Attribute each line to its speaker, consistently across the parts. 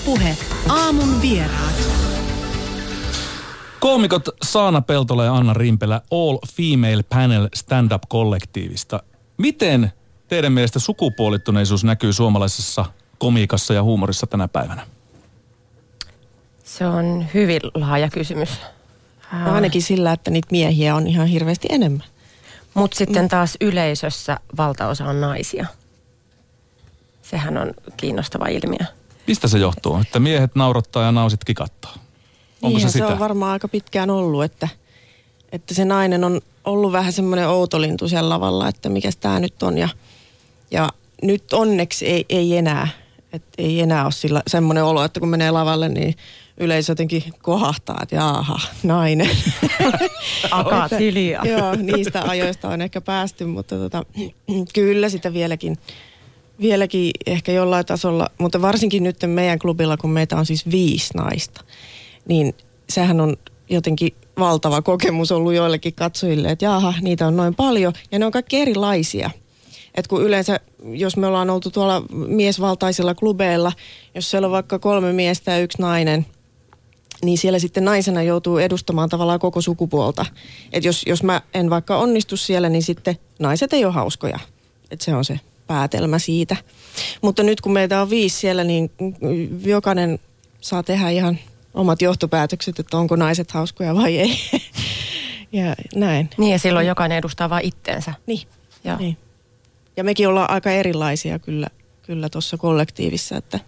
Speaker 1: Ylepuhe aamun vieraat.
Speaker 2: Koomikot Saana Peltola ja Anna Rimpelä All Female Panel Stand-up-kollektiivista. Miten teidän mielestä sukupuolittuneisuus näkyy suomalaisessa komiikassa ja huumorissa tänä päivänä?
Speaker 3: Se on hyvin laaja kysymys.
Speaker 4: No ainakin sillä, että niitä miehiä on ihan hirveästi enemmän.
Speaker 3: Mutta sitten taas yleisössä valtaosa on naisia. Sehän on kiinnostava ilmiö.
Speaker 2: Mistä se johtuu? Että miehet naurattaa ja nausit kikattaa? Onko
Speaker 4: Niinhän
Speaker 2: se sitä?
Speaker 4: se on varmaan aika pitkään ollut, että, että se nainen on ollut vähän semmoinen outolintu siellä lavalla, että mikä tämä nyt on. Ja, ja nyt onneksi ei, ei enää, että ei enää ole sillä, semmoinen olo, että kun menee lavalle, niin yleisö jotenkin kohahtaa, että jaaha, nainen.
Speaker 3: Akaat hiljaa.
Speaker 4: Joo, niistä ajoista on ehkä päästy, mutta tota, kyllä sitä vieläkin, vieläkin ehkä jollain tasolla, mutta varsinkin nyt meidän klubilla, kun meitä on siis viisi naista, niin sehän on jotenkin valtava kokemus ollut joillekin katsojille, että jaha, niitä on noin paljon ja ne on kaikki erilaisia. Et kun yleensä, jos me ollaan oltu tuolla miesvaltaisilla klubeilla, jos siellä on vaikka kolme miestä ja yksi nainen, niin siellä sitten naisena joutuu edustamaan tavallaan koko sukupuolta. Että jos, jos mä en vaikka onnistu siellä, niin sitten naiset ei ole hauskoja. Että se on se päätelmä siitä. Mutta nyt kun meitä on viisi siellä, niin jokainen saa tehdä ihan omat johtopäätökset, että onko naiset hauskoja vai ei. ja näin.
Speaker 3: Niin ja silloin jokainen edustaa vain itteensä.
Speaker 4: Niin.
Speaker 3: Joo.
Speaker 4: niin. Ja mekin ollaan aika erilaisia kyllä kyllä tuossa kollektiivissa, että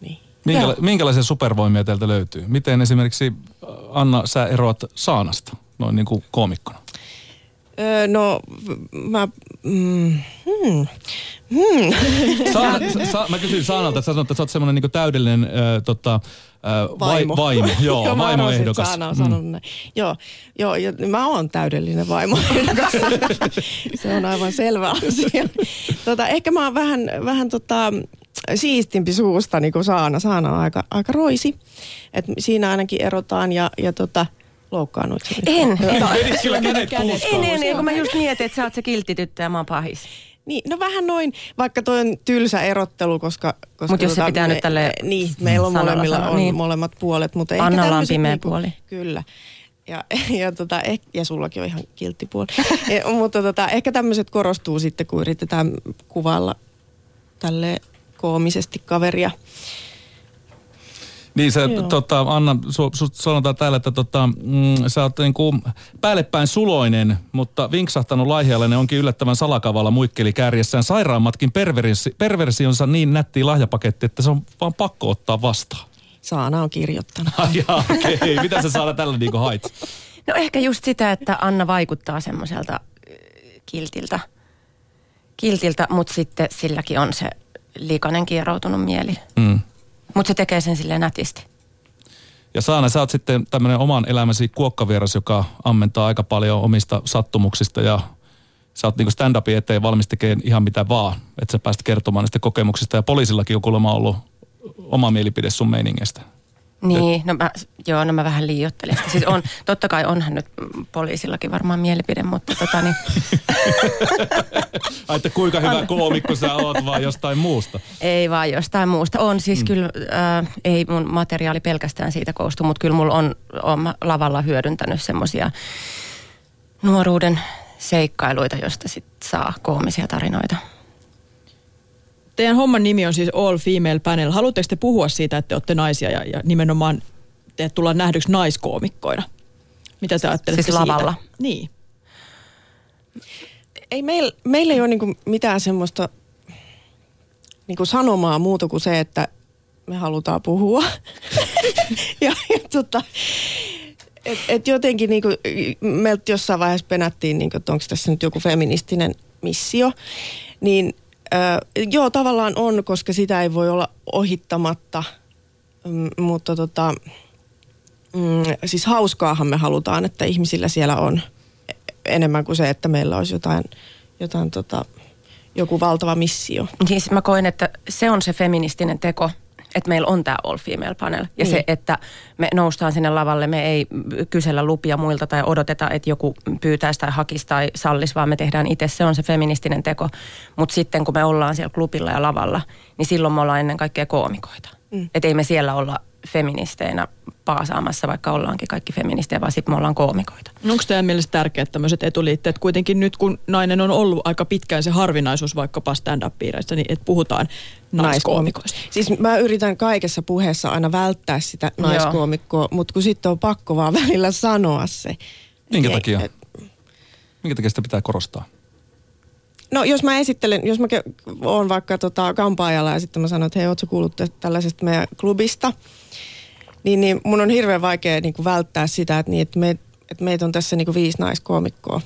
Speaker 4: niin.
Speaker 2: Minkäla- minkälaisia supervoimia teiltä löytyy? Miten esimerkiksi, Anna, sä eroat Saanasta noin niin kuin koomikkona?
Speaker 4: Öö, no, mä... Mm, hmm, hmm.
Speaker 2: Sa- sa- mä kysyin Saanalta, että sä sanoit, että sä oot semmoinen niin täydellinen äh, tota, äh,
Speaker 4: Vaimo.
Speaker 2: Vai, vaimo. Joo,
Speaker 4: Joo, että
Speaker 2: vaimoehdokas.
Speaker 4: Saana on sanonut näin. Joo, joo ja mä oon täydellinen vaimo. Se on aivan selvä asia. Tota, ehkä mä oon vähän, vähän tota, siistimpi suusta niin kuin Saana. Saana on aika, aika roisi. Et siinä ainakin erotaan ja, ja tota, nyt?
Speaker 3: En, en. En, en, en, kun mä just mietin, että sä oot se kiltti tyttö ja mä oon pahis.
Speaker 4: Niin, no vähän noin, vaikka toi on tylsä erottelu, koska... koska
Speaker 3: Mut jos se pitää
Speaker 4: me,
Speaker 3: nyt tälleen
Speaker 4: Niin, meillä on
Speaker 3: sanalla
Speaker 4: molemmilla
Speaker 3: sanoa,
Speaker 4: on
Speaker 3: niin.
Speaker 4: molemmat puolet, mutta ehkä
Speaker 3: Annalla on pimeä
Speaker 4: niinku-
Speaker 3: puoli.
Speaker 4: Kyllä. Ja, ja, tota, eh, ja sullakin on ihan kiltti puoli. ja, mutta tota, ehkä tämmöiset korostuu sitten, kun yritetään kuvailla tälle koomisesti kaveria.
Speaker 2: Niin se,
Speaker 4: Joo.
Speaker 2: tota, Anna, su, su, sanotaan täällä, että tota, mm, sä oot niinku päällepäin suloinen, mutta vinksahtanut laihialainen onkin yllättävän salakavalla muikkeli kärjessään. Sairaammatkin perversi, perversionsa niin nätti lahjapaketti, että se on vaan pakko ottaa vastaan.
Speaker 4: Saana on kirjoittanut.
Speaker 2: Ai jaa, okei. Okay. Mitä sä saada tällä niinku hait?
Speaker 3: No ehkä just sitä, että Anna vaikuttaa semmoiselta äh, kiltiltä, kiltiltä mutta sitten silläkin on se likainen kieroutunut mieli.
Speaker 2: Mm.
Speaker 3: Mutta se tekee sen silleen nätisti.
Speaker 2: Ja Saana, sä oot sitten tämmöinen oman elämäsi kuokkavieras, joka ammentaa aika paljon omista sattumuksista ja sä oot niinku stand-upin eteen valmis tekemään ihan mitä vaan, että sä pääst kertomaan niistä kokemuksista. Ja poliisillakin on kuulemma ollut oma mielipide sun meiningestä.
Speaker 3: Niin, no mä, joo, no mä vähän liioittelin sitä. Siis on, totta kai onhan nyt poliisillakin varmaan mielipide, mutta tota niin,
Speaker 2: Ai, että kuinka hyvä koomikko sä oot vaan jostain muusta.
Speaker 3: ei vaan jostain muusta. On siis mm. kyllä, äh, ei mun materiaali pelkästään siitä koostu, mutta kyllä mulla on, on lavalla hyödyntänyt semmoisia nuoruuden seikkailuita, josta sit saa koomisia tarinoita.
Speaker 5: Teidän homman nimi on siis All Female Panel. Haluatteko te puhua siitä, että te olette naisia ja, ja nimenomaan te tullaan nähdyksi naiskoomikkoina? Mitä te ajattelette
Speaker 3: Siis
Speaker 5: siitä?
Speaker 3: lavalla?
Speaker 5: Niin.
Speaker 4: Ei meillä, meillä ei ole niinku mitään semmoista niinku sanomaa muuta kuin se, että me halutaan puhua. ja, ja tota, et, et jotenkin niinku, meiltä jossain vaiheessa penättiin, niinku, että onko tässä nyt joku feministinen missio. Niin ö, joo, tavallaan on, koska sitä ei voi olla ohittamatta. Mm, mutta tota, mm, siis hauskaahan me halutaan, että ihmisillä siellä on enemmän kuin se, että meillä olisi jotain, jotain tota, joku valtava missio.
Speaker 3: Siis mä koen, että se on se feministinen teko, että meillä on tämä all female panel. Ja
Speaker 4: Niin.
Speaker 3: se, että me noustaan sinne lavalle, me ei kysellä lupia muilta tai odoteta, että joku pyytäisi tai hakisi tai sallisi, vaan me tehdään itse. Se on se feministinen teko. Mutta sitten kun me ollaan siellä klubilla ja lavalla, niin silloin me ollaan ennen kaikkea koomikoita. Mm. Että ei me siellä olla feministeinä paasaamassa, vaikka ollaankin kaikki feministejä, vaan sitten me ollaan koomikoita.
Speaker 5: No onko teidän mielestä tärkeät tämmöiset etuliitteet? Kuitenkin nyt, kun nainen on ollut aika pitkään se harvinaisuus vaikkapa stand-up-piireissä, niin että puhutaan naiskoomikoista.
Speaker 4: Siis mä yritän kaikessa puheessa aina välttää sitä naiskoomikkoa, mutta kun sitten on pakko vaan välillä sanoa se.
Speaker 2: Minkä takia? Et, Minkä takia sitä pitää korostaa?
Speaker 4: No jos mä esittelen, jos mä oon vaikka tota kampaajalla ja sitten mä sanon, että hei, ootko kuullut tällaisesta meidän klubista, niin, niin mun on hirveän vaikea niin kuin välttää sitä, että, niin, että, me, että meitä on tässä niin kuin viisi naiskoomikkoa.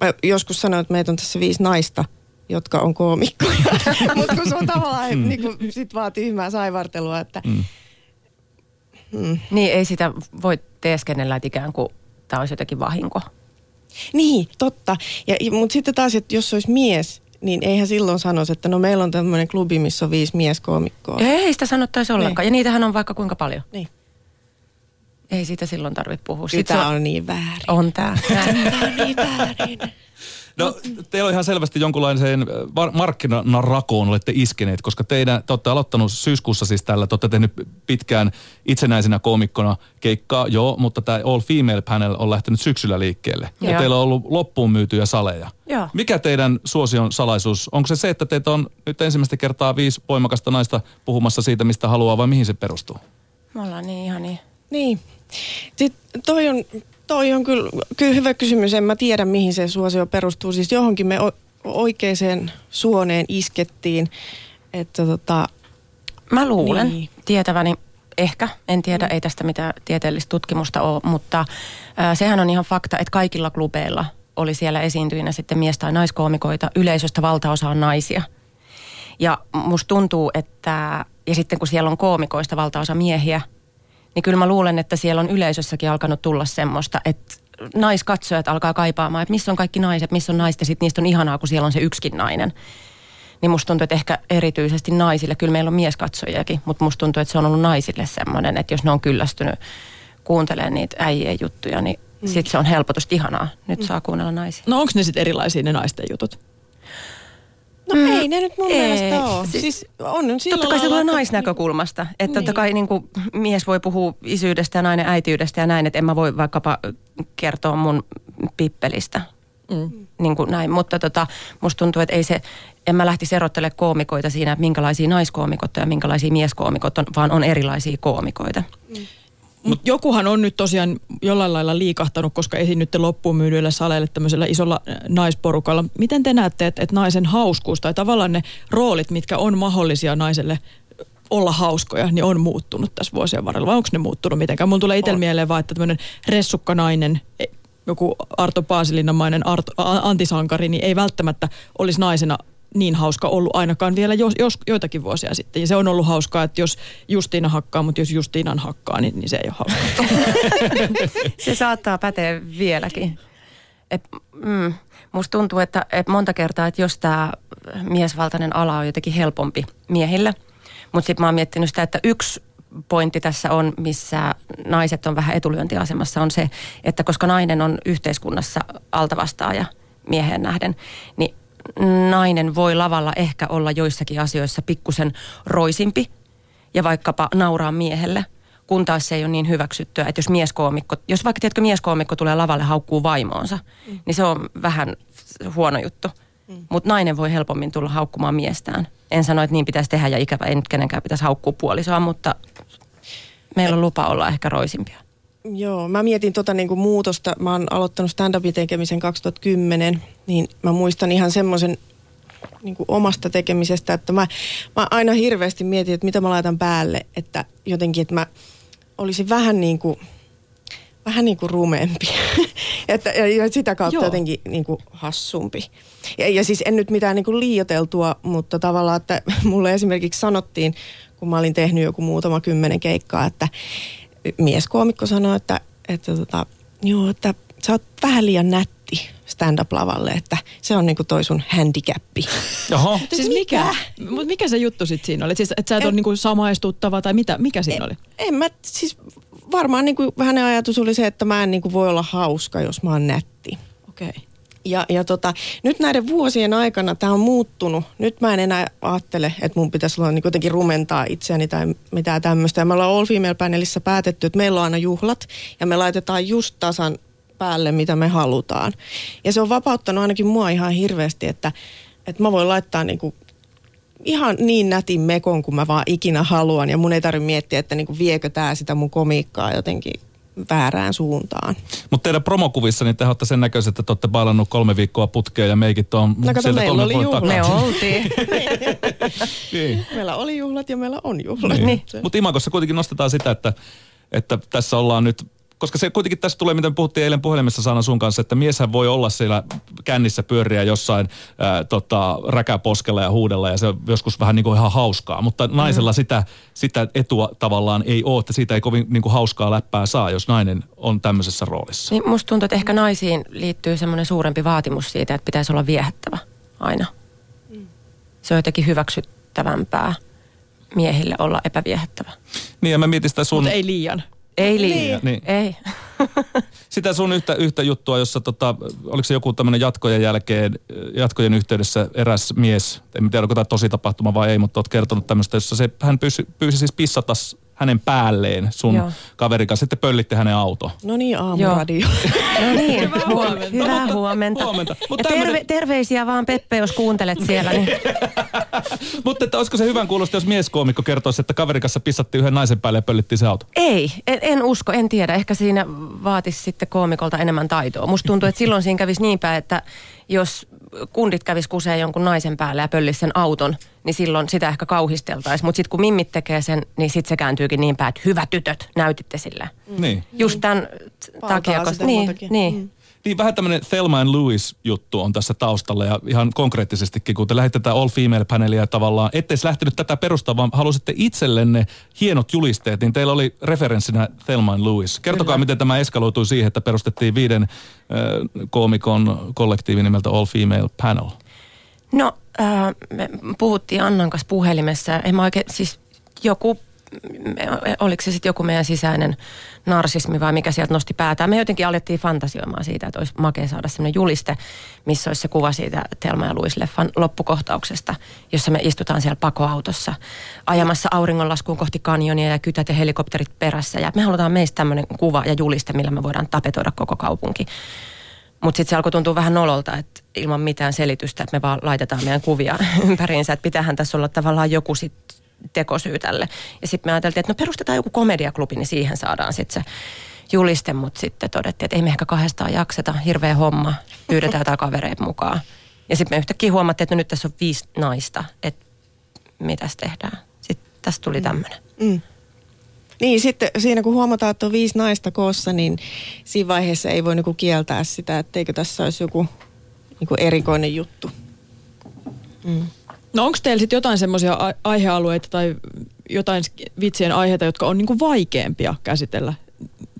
Speaker 4: Mä joskus sanoin, että meitä on tässä viisi naista, jotka on koomikkoja, mutta kun se on tavallaan, mm. niin kuin, sit vaan tyhmää saivartelua, että... Mm.
Speaker 3: Mm. Niin ei sitä voi teeskennellä, että ikään kuin tämä olisi jotenkin vahinko.
Speaker 4: Niin, totta. Ja, mutta sitten taas, että jos olisi mies, niin eihän silloin sanoisi, että no meillä on tämmöinen klubi, missä on viisi mieskoomikkoa.
Speaker 3: Ei sitä sanottaisi ollenkaan. Niin. Ja niitähän on vaikka kuinka paljon.
Speaker 4: Niin.
Speaker 3: Ei siitä silloin tarvitse puhua.
Speaker 4: Sitä on, on niin väärin.
Speaker 3: On tämä.
Speaker 4: on niin väärin.
Speaker 2: No teillä on ihan selvästi jonkunlaiseen markkinarakoon olette iskeneet, koska teidän, te olette aloittanut syyskuussa siis tällä, te olette tehnyt pitkään itsenäisenä koomikkona keikkaa, joo, mutta tämä All Female Panel on lähtenyt syksyllä liikkeelle. Joo. Ja teillä on ollut loppuun myytyjä saleja.
Speaker 3: Joo.
Speaker 2: Mikä teidän suosion salaisuus, onko se se, että teitä on nyt ensimmäistä kertaa viisi voimakasta naista puhumassa siitä, mistä haluaa, vai mihin se perustuu?
Speaker 3: Me ollaan niin ihan niin.
Speaker 4: Sitten toi on Toi on kyllä, kyllä hyvä kysymys. En mä tiedä, mihin se suosio perustuu. Siis johonkin me oikeaan suoneen iskettiin. Että tota,
Speaker 3: mä luulen niin. tietäväni ehkä, en tiedä, mm. ei tästä mitään tieteellistä tutkimusta ole, mutta äh, sehän on ihan fakta, että kaikilla klubeilla oli siellä esiintyjinä sitten mies- tai naiskoomikoita. Yleisöstä valtaosa on naisia. Ja musta tuntuu, että, ja sitten kun siellä on koomikoista valtaosa miehiä, niin kyllä mä luulen, että siellä on yleisössäkin alkanut tulla semmoista, että naiskatsojat alkaa kaipaamaan, että missä on kaikki naiset, missä on naiset ja sitten niistä on ihanaa, kun siellä on se yksikin nainen. Niin musta tuntuu, että ehkä erityisesti naisille, kyllä meillä on mieskatsojiakin, mutta musta tuntuu, että se on ollut naisille semmoinen, että jos ne on kyllästynyt kuuntelemaan niitä äijien juttuja, niin mm. sitten se on helpotusti ihanaa. Nyt mm. saa kuunnella naisia.
Speaker 5: No onko ne sitten erilaisia ne naisten jutut?
Speaker 4: No mm, ei ne nyt mun ei. mielestä ole. Siis, siis on nyt
Speaker 3: Totta kai se tulee naisnäkökulmasta. Että niin. totta kai niin kuin, mies voi puhua isyydestä ja nainen äitiydestä ja näin, että en mä voi vaikkapa kertoa mun pippelistä. Mm. Niin kuin näin. Mutta tota, musta tuntuu, että ei se, en mä lähtisi erottelemaan koomikoita siinä, että minkälaisia naiskoomikot ja minkälaisia mieskoomikot on, vaan on erilaisia koomikoita. Mm.
Speaker 5: Mutta jokuhan on nyt tosiaan jollain lailla liikahtanut, koska esiinnytte loppuun myydyillä saleille tämmöisellä isolla äh, naisporukalla. Miten te näette, että, että naisen hauskuus tai tavallaan ne roolit, mitkä on mahdollisia naiselle olla hauskoja, niin on muuttunut tässä vuosien varrella? Vai onko ne muuttunut mitenkään? Mulla tulee itsellä mieleen vaan, että tämmöinen nainen, e, joku Arto Paasilinamainen Arto, antisankari, niin ei välttämättä olisi naisena niin hauska ollut ainakaan vielä jos, jos, joitakin vuosia sitten. Ja se on ollut hauskaa, että jos Justiina hakkaa, mutta jos Justiinan hakkaa, niin, niin se ei ole hauskaa.
Speaker 3: se saattaa päteä vieläkin. Et, mm, musta tuntuu, että, että monta kertaa, että jos tämä miesvaltainen ala on jotenkin helpompi miehille, mutta sitten mä oon miettinyt sitä, että yksi pointti tässä on, missä naiset on vähän etulyöntiasemassa, on se, että koska nainen on yhteiskunnassa altavastaaja mieheen nähden, niin nainen voi lavalla ehkä olla joissakin asioissa pikkusen roisimpi ja vaikkapa nauraa miehelle, kun taas se ei ole niin hyväksyttyä, että jos mieskoomikko, jos vaikka tiedätkö mieskoomikko tulee lavalle haukkuu vaimoonsa, mm. niin se on vähän huono juttu. Mm. Mutta nainen voi helpommin tulla haukkumaan miestään. En sano, että niin pitäisi tehdä ja ikävä, ei nyt kenenkään pitäisi haukkua puolisoa, mutta meillä on lupa olla ehkä roisimpia.
Speaker 4: Joo, mä mietin tota niin kuin muutosta. Mä oon aloittanut stand-upin tekemisen 2010, niin mä muistan ihan semmoisen niin kuin omasta tekemisestä, että mä, mä aina hirveästi mietin, että mitä mä laitan päälle, että jotenkin, että mä olisin vähän niin kuin, vähän niin kuin rumeempi. että, ja, ja sitä kautta Joo. jotenkin niin kuin hassumpi. Ja, ja siis en nyt mitään niin kuin liioteltua, mutta tavallaan, että mulle esimerkiksi sanottiin, kun mä olin tehnyt joku muutama kymmenen keikkaa, että mieskoomikko sanoi, että, että tota, joo, että sä oot vähän liian nätti stand-up-lavalle, että se on niinku toi sun handicappi.
Speaker 5: Oho. siis mikä? Mutta mikä se juttu sitten siinä oli? Siis, että sä et en, ole niinku samaistuttava tai mitä, mikä siinä en, oli?
Speaker 4: En mä, siis varmaan niinku, hänen ajatus oli se, että mä en niinku voi olla hauska, jos mä oon nätti.
Speaker 5: Okei. Okay.
Speaker 4: Ja, ja tota, nyt näiden vuosien aikana tämä on muuttunut. Nyt mä en enää ajattele, että mun pitäisi olla niin jotenkin rumentaa itseäni tai mitään tämmöistä. Ja me ollaan All Female Panelissa päätetty, että meillä on aina juhlat ja me laitetaan just tasan päälle, mitä me halutaan. Ja se on vapauttanut ainakin mua ihan hirveästi, että, että mä voin laittaa niin kuin ihan niin nätin mekon kuin mä vaan ikinä haluan. Ja mun ei tarvitse miettiä, että niin kuin viekö tämä sitä mun komiikkaa jotenkin väärään suuntaan.
Speaker 2: Mutta teidän promokuvissa niin te olette sen näköiset, että te olette bailannut kolme viikkoa putkea ja meikit on
Speaker 4: no, kato, meillä oli juhlat.
Speaker 3: Me oltiin.
Speaker 4: niin. Meillä oli juhlat ja meillä on juhlat.
Speaker 2: Niin. niin. Mutta Imakossa kuitenkin nostetaan sitä, että, että tässä ollaan nyt koska se kuitenkin tässä tulee, mitä puhuttiin eilen puhelimessa Saana sun kanssa, että mieshän voi olla siellä kännissä pyöriä jossain ää, tota, räkäposkella ja huudella ja se on joskus vähän niin kuin ihan hauskaa, mutta naisella mm. sitä, sitä etua tavallaan ei ole, että siitä ei kovin niin kuin hauskaa läppää saa, jos nainen on tämmöisessä roolissa.
Speaker 3: Niin musta tuntuu, että ehkä naisiin liittyy semmoinen suurempi vaatimus siitä, että pitäisi olla viehättävä aina. Mm. Se on jotenkin hyväksyttävämpää miehille olla epäviehättävä.
Speaker 2: Niin ja mä mietin sitä sun...
Speaker 5: Mutta ei liian.
Speaker 3: Ei liian. Niin. Ei.
Speaker 2: Sitä sun yhtä, yhtä juttua, jossa tota, oliko se joku tämmöinen jatkojen jälkeen, jatkojen yhteydessä eräs mies, en tiedä onko tämä tosi tapahtuma vai ei, mutta olet kertonut tämmöistä, jossa se, hän pyysi, pyysi siis pissata hänen päälleen sun Joo. kaverin kanssa. Sitten pöllitte hänen auto.
Speaker 4: No niin, aamuradio.
Speaker 3: no niin, hyvää huomenta. Hyvää huomenta. huomenta. Mutta ja terve, terveisiä vaan Peppe, jos kuuntelet siellä. Niin.
Speaker 2: mutta että olisiko se hyvän kuulosta, jos mieskoomikko kertoisi, että kaverin kanssa pissattiin yhden naisen päälle ja pöllittiin se auto?
Speaker 3: Ei, en, en usko, en tiedä. Ehkä siinä vaatisi sitten koomikolta enemmän taitoa. Musta tuntuu, että silloin siinä kävisi niin päin, että jos kundit kävis kuseen jonkun naisen päälle ja pöllis sen auton, niin silloin sitä ehkä kauhisteltaisiin. Mutta sitten kun mimmit tekee sen, niin sitten se kääntyykin niin päin, että hyvä tytöt, näytitte sille.
Speaker 2: Mm. Niin.
Speaker 3: Just tämän takia, koska... Niin, niin. Mm.
Speaker 2: Niin vähän tämmöinen Thelma and Louis juttu on tässä taustalla ja ihan konkreettisestikin, kun te lähditte tätä All Female Panelia tavallaan, ettei lähtenyt tätä perustaa, vaan halusitte itsellenne hienot julisteet, niin teillä oli referenssinä Thelma and Louis. Kertokaa, Kyllä. miten tämä eskaloitui siihen, että perustettiin viiden äh, koomikon kollektiivi nimeltä All Female Panel.
Speaker 3: No, äh, me puhuttiin Annan kanssa puhelimessa. En mä oikein, siis joku oliko se sitten joku meidän sisäinen narsismi vai mikä sieltä nosti päätään. Me jotenkin alettiin fantasioimaan siitä, että olisi makea saada sellainen juliste, missä olisi se kuva siitä Telma ja Luis-leffan loppukohtauksesta, jossa me istutaan siellä pakoautossa ajamassa auringonlaskuun kohti kanjonia ja kytät ja helikopterit perässä. Ja me halutaan meistä tämmöinen kuva ja juliste, millä me voidaan tapetoida koko kaupunki. Mutta sitten se alkoi tuntua vähän nololta, että ilman mitään selitystä, että me vaan laitetaan meidän kuvia ympäriinsä, että pitäähän tässä olla tavallaan joku sit tekosyy tälle. Ja sitten me ajateltiin, että no perustetaan joku komediaklubi, niin siihen saadaan sitten se juliste, mutta sitten todettiin, että ei me ehkä kahdestaan jakseta, hirveä homma, pyydetään jotain kavereita mukaan. Ja sitten me yhtäkkiä huomattiin, että no nyt tässä on viisi naista, että mitäs tehdään. Sitten tästä tuli tämmöinen. Mm.
Speaker 4: Niin, sitten siinä kun huomataan, että on viisi naista koossa, niin siinä vaiheessa ei voi niinku kieltää sitä, etteikö tässä olisi joku niinku erikoinen juttu.
Speaker 5: Mm. No onko teillä sitten jotain semmoisia aihealueita tai jotain vitsien aiheita, jotka on niinku vaikeampia käsitellä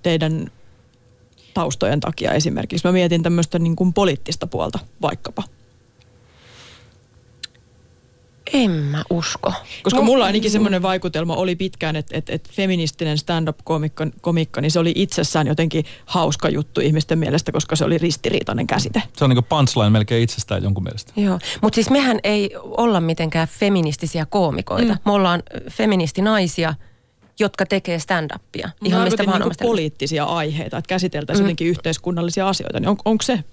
Speaker 5: teidän taustojen takia esimerkiksi? Mä mietin tämmöistä niinku poliittista puolta vaikkapa.
Speaker 3: En mä usko.
Speaker 5: Koska no, mulla ainakin semmoinen vaikutelma oli pitkään, että, että, että feministinen stand-up-komikka, komikka, niin se oli itsessään jotenkin hauska juttu ihmisten mielestä, koska se oli ristiriitainen käsite.
Speaker 2: Se on niin kuin punchline melkein itsestään jonkun mielestä.
Speaker 3: Joo, mutta siis mehän ei olla mitenkään feministisiä koomikoita. Mm. Me ollaan feministinaisia, jotka tekee stand-upia.
Speaker 5: Ihan no, mistä vaan niin poliittisia aiheita, että käsiteltäisiin mm. jotenkin yhteiskunnallisia asioita. Niin on, onko se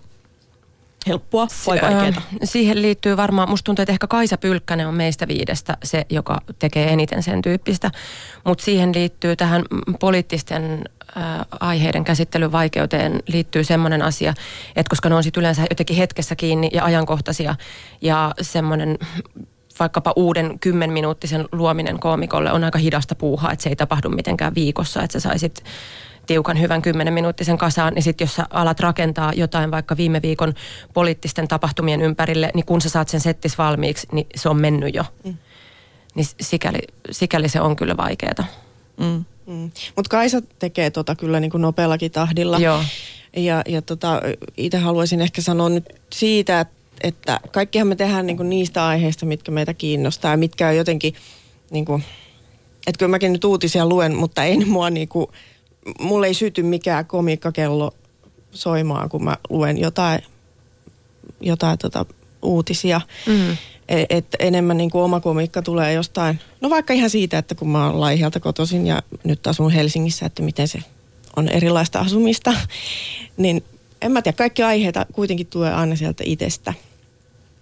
Speaker 5: helppoa vai vaikeaa?
Speaker 3: Siihen liittyy varmaan, musta tuntuu, että ehkä Kaisa Pylkkänen on meistä viidestä se, joka tekee eniten sen tyyppistä. Mutta siihen liittyy tähän poliittisten aiheiden käsittelyn vaikeuteen liittyy semmoinen asia, että koska ne on sitten yleensä jotenkin hetkessä kiinni ja ajankohtaisia ja semmoinen vaikkapa uuden kymmenminuuttisen luominen koomikolle on aika hidasta puuhaa, että se ei tapahdu mitenkään viikossa, että sä saisit tiukan hyvän kymmenen minuuttisen kasaan, niin sitten jos sä alat rakentaa jotain vaikka viime viikon poliittisten tapahtumien ympärille, niin kun sä saat sen settis valmiiksi, niin se on mennyt jo. Mm. Niin sikäli, sikäli se on kyllä vaikeaa.
Speaker 4: Mm. Mm. Mutta Kaisa tekee tota kyllä niin kuin nopeallakin tahdilla.
Speaker 3: Joo.
Speaker 4: Ja, ja tota, itse haluaisin ehkä sanoa nyt siitä, että, että kaikkihan me tehdään niin kuin niistä aiheista, mitkä meitä kiinnostaa ja mitkä on jotenkin, niin kuin, että kyllä mäkin nyt uutisia luen, mutta ei mua niin kuin, mulle ei syty mikään komikkakello soimaan, kun mä luen jotain jotain tota, uutisia. Mm. Että enemmän niin kuin oma komiikka tulee jostain, no vaikka ihan siitä, että kun mä oon Laihialta kotoisin ja nyt asun Helsingissä, että miten se on erilaista asumista, niin en mä tiedä, kaikki aiheita kuitenkin tulee aina sieltä itsestä.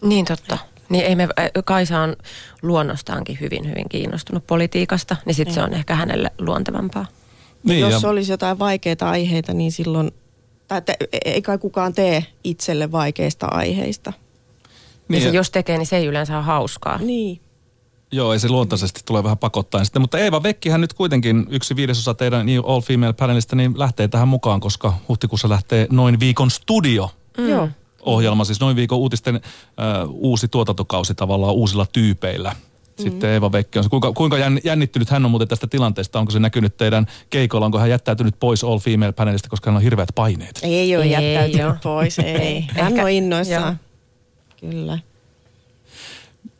Speaker 3: Niin totta. Niin ei me, Kaisa on luonnostaankin hyvin, hyvin kiinnostunut politiikasta, niin sitten se on ehkä hänelle luontevampaa.
Speaker 4: Niin, Jos ja... olisi jotain vaikeita aiheita, niin silloin, tai että ei kai kukaan tee itselle vaikeista aiheista.
Speaker 3: Niin, ja se, jos tekee, niin se ei yleensä ole hauskaa.
Speaker 4: Niin.
Speaker 2: Joo, ei se luontaisesti tulee vähän pakottaen sitten. Mutta Eeva Vekkihän nyt kuitenkin yksi viidesosa teidän New All Female Panelista niin lähtee tähän mukaan, koska huhtikuussa lähtee noin viikon studio.
Speaker 3: Mm. Joo
Speaker 2: ohjelma, siis noin viikon uutisten äh, uusi tuotantokausi tavallaan uusilla tyypeillä. Sitten Eeva Vekki on se. Kuinka, kuinka jännittynyt hän on muuten tästä tilanteesta? Onko se näkynyt teidän keikolla? Onko hän jättäytynyt pois All Female panelista, koska hän on hirveät paineet?
Speaker 4: Ei ole ei jättäytynyt jo. pois, ei. Hän on innoissaan. Kyllä.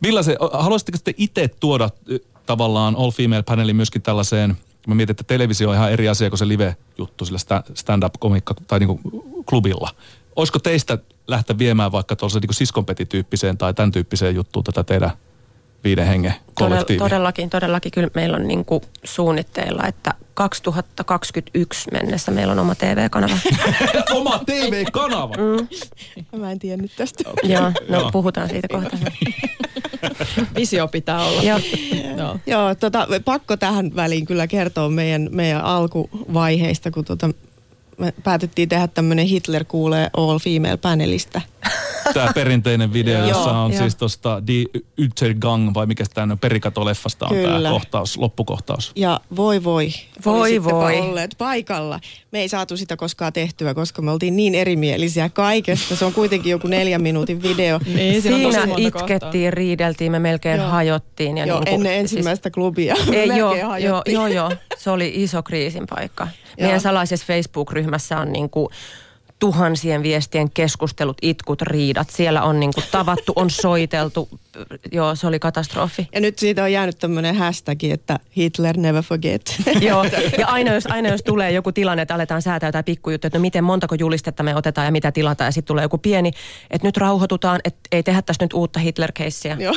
Speaker 2: Millaisen, haluaisitteko te itse tuoda tavallaan All Female panelin myöskin tällaiseen, mä mietin, että televisio on ihan eri asia kuin se live-juttu sillä stand-up-komikka tai niinku klubilla. Olisiko teistä lähteä viemään vaikka tuollaisen niin siskonpetityyppiseen tai tämän tyyppiseen juttuun tätä tehdä viiden hengen kollektiivi?
Speaker 3: Todellakin, todellakin. Kyllä meillä on niin kuin suunnitteilla, että 2021 mennessä meillä on oma TV-kanava.
Speaker 2: oma TV-kanava?
Speaker 4: Mm. Mä en tiennyt tästä.
Speaker 3: Okay. Joo, no puhutaan siitä kohta.
Speaker 5: Visio pitää olla.
Speaker 3: Joo,
Speaker 4: no. Joo tota, pakko tähän väliin kyllä kertoa meidän, meidän alkuvaiheista, kun tota, me päätettiin tehdä tämmöinen Hitler kuulee all female panelista.
Speaker 2: Tämä perinteinen video, jossa on siis tuosta Die Untergang, vai mikä tämä on, Perikato-leffasta on tämä kohtaus, loppukohtaus.
Speaker 4: Ja voi voi,
Speaker 3: voi voi.
Speaker 4: olleet paikalla. Me ei saatu sitä koskaan tehtyä, koska me oltiin niin erimielisiä kaikesta. Se on kuitenkin joku neljän minuutin video.
Speaker 3: niin, siinä itkettiin, kohtaa. riideltiin, me melkein joo. hajottiin. Ja
Speaker 4: joo,
Speaker 3: niin kuin,
Speaker 4: ennen ensimmäistä siis, klubia.
Speaker 3: Ei, joo, joo, joo, joo, se oli iso kriisin paikka. Meidän salaisessa Facebook-ryhmässä on niin kuin tuhansien viestien keskustelut, itkut, riidat. Siellä on niin kuin tavattu, on soiteltu. Joo, se oli katastrofi.
Speaker 4: Ja nyt siitä on jäänyt tämmöinen hashtag, että Hitler never forget.
Speaker 3: Joo, ja aina jos, aina jos tulee joku tilanne, että aletaan säätää jotain pikkujuttuja, että no miten montako julistetta me otetaan ja mitä tilataan, ja sitten tulee joku pieni, että nyt rauhoitutaan, että ei tehdä tästä nyt uutta Hitler-keissiä.
Speaker 4: Joo.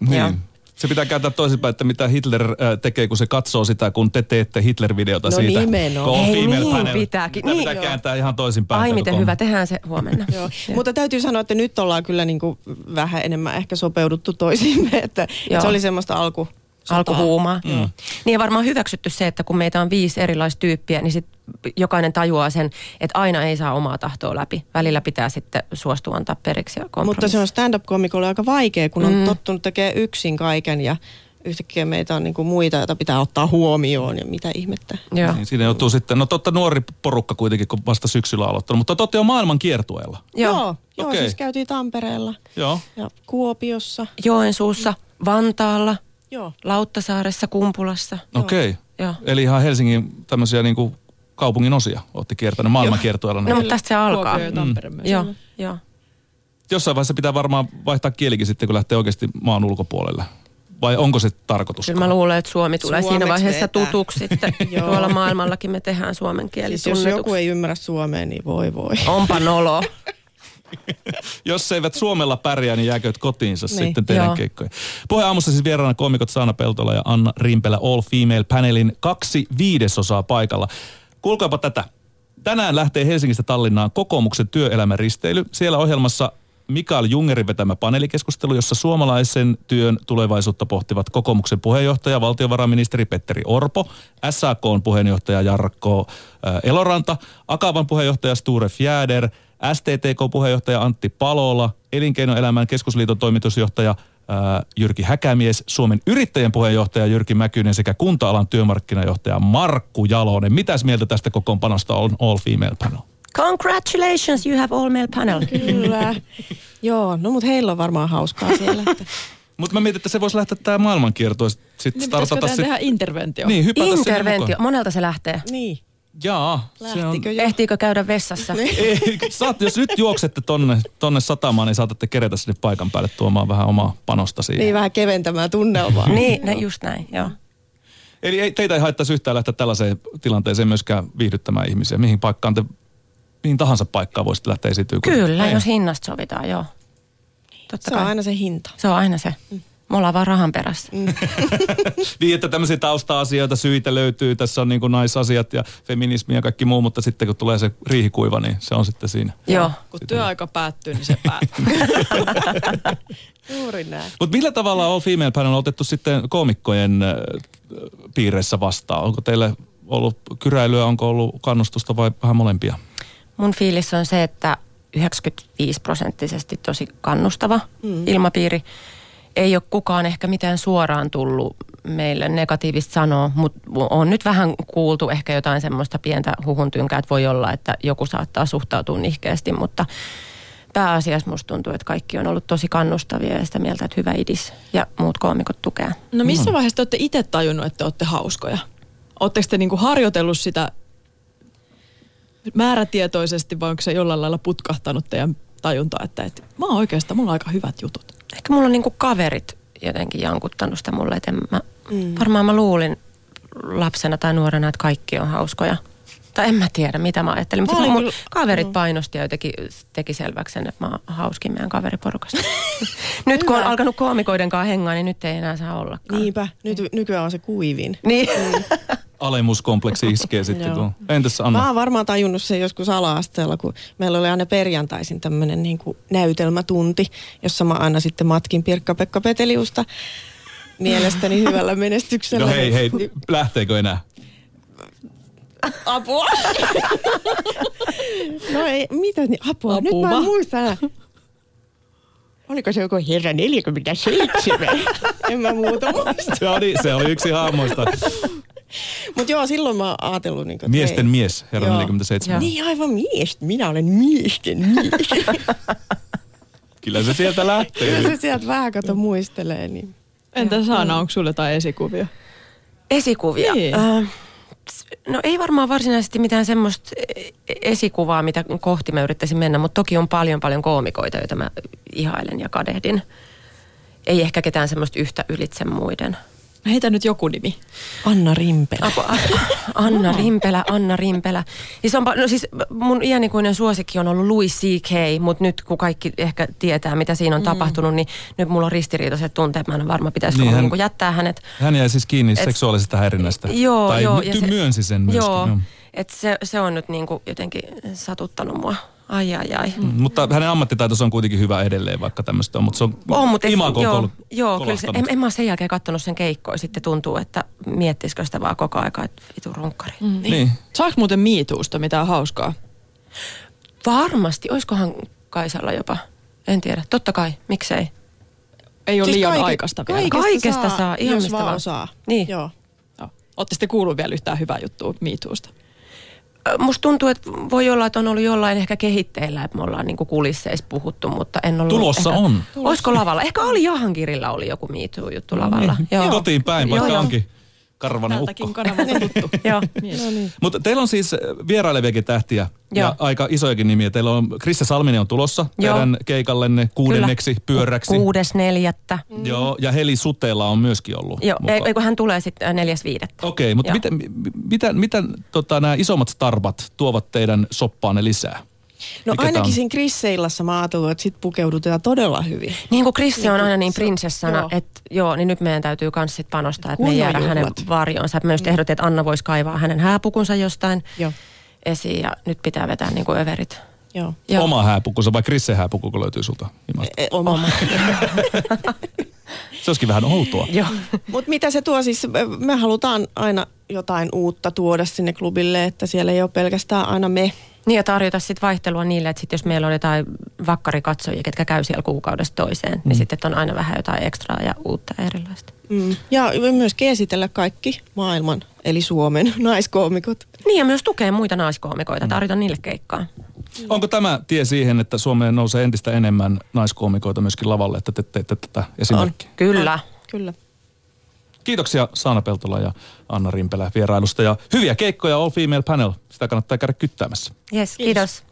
Speaker 2: Niin. Se pitää käyttää toisinpäin, että mitä Hitler äh, tekee, kun se katsoo sitä, kun te teette Hitler-videota
Speaker 4: no
Speaker 2: siitä.
Speaker 4: Nimenomaan.
Speaker 3: Ei niin panel. pitääkin.
Speaker 2: Sitä niin, pitää kääntää ihan toisinpäin.
Speaker 3: Ai miten hyvä, tehdään se huomenna.
Speaker 4: joo. Mutta täytyy sanoa, että nyt ollaan kyllä niin kuin vähän enemmän ehkä sopeuduttu toisiimme, että, että se oli semmoista alku,
Speaker 3: alkuhuumaa. Mm. Niin ja varmaan hyväksytty se, että kun meitä on viisi erilaista tyyppiä, niin sit jokainen tajuaa sen, että aina ei saa omaa tahtoa läpi. Välillä pitää sitten suostua antaa periksi ja
Speaker 4: Mutta se on stand-up-komikolle aika vaikea, kun on mm. tottunut tekemään yksin kaiken ja yhtäkkiä meitä on niinku muita, joita pitää ottaa huomioon ja mitä ihmettä.
Speaker 2: Joo. Niin, siinä joutuu sitten, no totta nuori porukka kuitenkin, kun vasta syksyllä aloittanut, mutta totte on maailman kiertueella.
Speaker 4: Joo, joo, joo okay. siis käytiin Tampereella
Speaker 2: joo.
Speaker 4: ja Kuopiossa.
Speaker 3: Joensuussa, Vantaalla – Joo. Lauttasaaressa, Kumpulassa.
Speaker 2: Okei. Okay. Eli ihan Helsingin tämmöisiä niin kuin kaupungin osia olette kiertäneet maailmankiertueella.
Speaker 3: No, mutta tästä se alkaa.
Speaker 5: Mm.
Speaker 3: Joo, joo.
Speaker 2: Jossain vaiheessa pitää varmaan vaihtaa kielikin sitten, kun lähtee oikeasti maan ulkopuolelle. Vai onko se tarkoitus?
Speaker 3: Kyllä mä luulen, että Suomi tulee Suomeksi siinä vaiheessa vetää. tutuksi sitten. Tuolla maailmallakin me tehdään suomen kieli siis
Speaker 4: jos joku ei ymmärrä suomea, niin voi voi.
Speaker 3: Onpa nolo.
Speaker 2: Jos eivät Suomella pärjää, niin jääkööt kotiinsa niin, sitten teidän joo. keikkoja. Puheen aamussa siis vieraana komikot Saana Peltola ja Anna Rimpelä All Female Panelin kaksi viidesosaa paikalla. Kuulkaapa tätä. Tänään lähtee Helsingistä Tallinnaan kokoomuksen työelämän risteily. Siellä ohjelmassa Mikael Jungerin vetämä paneelikeskustelu, jossa suomalaisen työn tulevaisuutta pohtivat kokoomuksen puheenjohtaja, valtiovarainministeri Petteri Orpo, SAK puheenjohtaja Jarkko Eloranta, Akavan puheenjohtaja Sture Fjäder – STTK-puheenjohtaja Antti Palola, Elinkeinoelämän keskusliiton toimitusjohtaja Jyrki Häkämies, Suomen yrittäjän puheenjohtaja Jyrki Mäkynen sekä kunta-alan työmarkkinajohtaja Markku Jalonen. Mitäs mieltä tästä kokoonpanosta on All Female Panel?
Speaker 3: Congratulations, you have all male panel.
Speaker 4: Kyllä. Joo, no mutta heillä on varmaan hauskaa siellä.
Speaker 2: Mutta mä mietin, että se voisi lähteä tämä maailmankierto. Sitten
Speaker 5: niin startata sit... tehdä interventio?
Speaker 2: Niin,
Speaker 3: Interventio. Monelta se lähtee.
Speaker 4: Niin.
Speaker 2: Jaa.
Speaker 4: Se on... jo?
Speaker 3: Ehtiikö käydä vessassa?
Speaker 2: Ei, saat, jos nyt juoksette tonne, tonne satamaan, niin saatatte kerätä sinne paikan päälle tuomaan vähän omaa panosta siihen.
Speaker 4: Niin, vähän keventämään tunnelmaa.
Speaker 3: niin, ne, just näin, joo.
Speaker 2: Eli ei, teitä ei haittaisi yhtään lähteä tällaiseen tilanteeseen myöskään viihdyttämään ihmisiä. Mihin paikkaan te mihin tahansa paikkaan voisit lähteä esiintyä.
Speaker 3: Kyllä,
Speaker 2: Niin.
Speaker 3: jos hinnasta sovitaan, joo. Totta
Speaker 4: Se on
Speaker 3: kai.
Speaker 4: aina se hinta.
Speaker 3: Se on aina se. Me ollaan vaan rahan perässä.
Speaker 2: Niin, että tämmöisiä tausta-asioita, syitä löytyy. Tässä on niin kuin naisasiat ja feminismi ja kaikki muu, mutta sitten kun tulee se riihikuiva, niin se on sitten siinä.
Speaker 3: Joo.
Speaker 5: Kun työaika päättyy, niin se päättyy.
Speaker 4: Juuri näin.
Speaker 2: Mutta millä tavalla All Female Panel on otettu sitten koomikkojen äh, piireissä vastaan? Onko teille ollut kyräilyä, onko ollut kannustusta vai vähän molempia?
Speaker 3: Mun fiilis on se, että 95 prosenttisesti tosi kannustava mm. ilmapiiri. Ei ole kukaan ehkä mitään suoraan tullut meille negatiivista sanoa, mutta on nyt vähän kuultu ehkä jotain semmoista pientä huhuntynkää, että voi olla, että joku saattaa suhtautua nihkeästi, mutta pääasiassa musta tuntuu, että kaikki on ollut tosi kannustavia ja sitä mieltä, että hyvä idis ja muut koomikot tukea.
Speaker 5: No missä vaiheessa te olette itse tajunnut, että te olette hauskoja? Oletteko te niinku harjoitellut sitä määrätietoisesti vai onko se jollain lailla putkahtanut teidän tajuntaa, että, että mä oon oikeastaan, mulla on aika hyvät jutut.
Speaker 3: Ehkä mulla on niinku kaverit jotenkin jankuttanut sitä mulle, että mä, mm. varmaan mä luulin lapsena tai nuorena, että kaikki on hauskoja. Tai en mä tiedä, mitä mä ajattelin. Mutta mun
Speaker 4: kyllä-
Speaker 3: kaverit painosti ja teki, teki selväksi sen, että mä oon hauskin meidän kaveriporukasta. nyt kun on alkanut koomikoiden kanssa hengaa, niin nyt ei enää saa ollakaan.
Speaker 4: Niinpä, nyt, nykyään on se kuivin.
Speaker 3: Niin.
Speaker 2: Alemuskompleksi iskee sitten. Kun... Entäs Anna?
Speaker 4: Mä oon varmaan tajunnut sen joskus ala-asteella, kun meillä oli aina perjantaisin tämmöinen niin näytelmätunti, jossa mä aina sitten matkin Pirkka-Pekka Peteliusta mielestäni hyvällä menestyksellä.
Speaker 2: No hei, hei, lähteekö enää?
Speaker 4: Apua! no ei, mitä niin, apua, apua. nyt mä en muista. Oliko se joku herra 47? en mä muuta muista.
Speaker 2: Se oli, se oli yksi haamoista.
Speaker 4: Mutta joo, silloin mä oon ajatellut... Niin kuin,
Speaker 2: Miesten mies, herra
Speaker 4: Joo.
Speaker 2: 47.
Speaker 4: Niin aivan mies. Minä olen miesten mies.
Speaker 2: Kyllä se sieltä
Speaker 4: Kyllä
Speaker 2: lähtee.
Speaker 4: se sieltä vähän kato muistelee. Niin.
Speaker 5: Entä Saana, onko sulle jotain esikuvia?
Speaker 3: Esikuvia.
Speaker 5: Niin.
Speaker 3: Äh, no ei varmaan varsinaisesti mitään semmoista e- esikuvaa, mitä kohti mä yrittäisin mennä, mutta toki on paljon paljon koomikoita, joita mä ihailen ja kadehdin. Ei ehkä ketään semmoista yhtä ylitse muiden.
Speaker 5: Heitä nyt joku nimi.
Speaker 4: Anna Rimpelä.
Speaker 3: Apu, a- Anna Rimpelä, Anna Rimpelä. Siis, on, pa- no siis mun iänikuinen suosikki on ollut Louis C.K., mutta nyt kun kaikki ehkä tietää, mitä siinä on mm. tapahtunut, niin nyt mulla on ristiriitaiset tunteet. Mä en varma, pitäisikö
Speaker 2: Niin, hän-
Speaker 3: niin jättää hänet.
Speaker 2: Hän jäi siis kiinni
Speaker 3: Et-
Speaker 2: seksuaalisesta häirinnästä.
Speaker 3: Joo,
Speaker 2: tai
Speaker 3: joo.
Speaker 2: my- myönsi sen myöskin.
Speaker 3: Joo,
Speaker 2: joo.
Speaker 3: että se, se on nyt niinku jotenkin satuttanut mua. Ai ai ai.
Speaker 2: Mm, Mutta hänen ammattitaitonsa on kuitenkin hyvä edelleen, vaikka tämmöistä on. Mutta se on,
Speaker 3: On, mutta
Speaker 2: imago
Speaker 3: joo,
Speaker 2: kol-
Speaker 3: joo kyllä se, en, en mä ole sen jälkeen katsonut sen keikkoa. Sitten tuntuu, että miettisikö sitä vaan koko aika, että vitu runkkari. Mm.
Speaker 2: Niin.
Speaker 5: Saaks muuten miituusta mitään hauskaa?
Speaker 3: Varmasti, oiskohan Kaisalla jopa. En tiedä, totta kai, miksei.
Speaker 5: Ei ole
Speaker 4: Siis
Speaker 5: liian
Speaker 4: kaike-
Speaker 5: aikaista vielä.
Speaker 4: Kaikesta,
Speaker 3: Kaikesta
Speaker 4: saa,
Speaker 3: saa, ihan
Speaker 4: jos
Speaker 3: mistä
Speaker 4: vaan
Speaker 3: vaan.
Speaker 4: osaa.
Speaker 3: Niin.
Speaker 4: Joo.
Speaker 5: Joo. Ootte sitten kuullut vielä yhtään hyvää juttua miituusta?
Speaker 3: Musta tuntuu, että voi olla, että on ollut jollain ehkä kehitteillä, että me ollaan niinku kulisseissa puhuttu, mutta en ollut...
Speaker 2: Tulossa
Speaker 3: ehkä,
Speaker 2: on.
Speaker 3: Olisiko lavalla? Ehkä oli Jahankirilla oli joku Me Too-juttu lavalla.
Speaker 2: Niin, kotiin päin, vaikka
Speaker 3: Joo, joo.
Speaker 2: Karvanen ukko.
Speaker 5: Tältäkin kanavalta tuttu.
Speaker 3: Joo.
Speaker 5: Mies.
Speaker 2: Mutta teillä on siis vieraileviakin tähtiä ja aika isojakin nimiä. Teillä on Krista Salminen on tulossa
Speaker 3: Joo.
Speaker 2: teidän keikallenne kuudenneksi
Speaker 3: Kyllä.
Speaker 2: pyöräksi.
Speaker 3: Kuudes neljättä.
Speaker 2: Joo, ja Heli Sutela on myöskin ollut
Speaker 3: Joo,
Speaker 2: mukaan.
Speaker 3: ei, ei, kun hän tulee sitten neljäs viidettä.
Speaker 2: Okei, mutta
Speaker 3: Joo.
Speaker 2: miten, miten, miten tota, nämä isommat starbat tuovat teidän soppaanne lisää?
Speaker 4: No
Speaker 2: Mikä
Speaker 4: ainakin
Speaker 2: on?
Speaker 4: siinä Chris-seillassa mä ajattelin, että sit pukeudutaan todella hyvin.
Speaker 3: Niin kuin Krissi on
Speaker 4: Niin
Speaker 3: aina niin
Speaker 4: se-
Speaker 3: prinsessana,
Speaker 4: joo.
Speaker 3: että joo, niin nyt meidän täytyy myös sit panostaa, että me ei jäädä hänen
Speaker 4: juhlat.
Speaker 3: varjoonsa. Että me just ehdotin, että Anna voisi kaivaa hänen hääpukunsa jostain
Speaker 4: Joo.
Speaker 3: esiin ja nyt pitää vetää niin kuin överit.
Speaker 4: Joo.
Speaker 3: Joo.
Speaker 2: Oma hääpukunsa vai Krissen hääpuku, kun löytyy sulta himasta?
Speaker 4: E, oma.
Speaker 2: Se olisikin vähän outoa.
Speaker 3: Joo.
Speaker 4: Mutta mitä se tuo siis, me halutaan aina jotain uutta tuoda sinne klubille, että siellä ei ole pelkästään aina me.
Speaker 3: Niin ja tarjota sitten vaihtelua niille, että sit jos meillä on jotain vakkarikatsojia, ketkä käy siellä kuukaudesta toiseen, mm. niin sitten on aina vähän jotain ekstraa ja uutta ja erilaista.
Speaker 4: Mm. Ja myöskin esitellä kaikki maailman, eli Suomen naiskoomikot.
Speaker 3: Niin ja myös tukea muita naiskoomikoita, tarjota niille keikkaa.
Speaker 2: Onko tämä tie siihen, että Suomeen nousee entistä enemmän naiskoomikoita myöskin lavalle, että te teette tätä esimerkkiä?
Speaker 3: Kyllä.
Speaker 4: Kyllä.
Speaker 2: Kiitoksia Saana Peltola ja Anna Rimpelä vierailusta ja hyviä keikkoja All Female Panel. Sitä kannattaa käydä kyttäämässä.
Speaker 3: Yes, kiitos.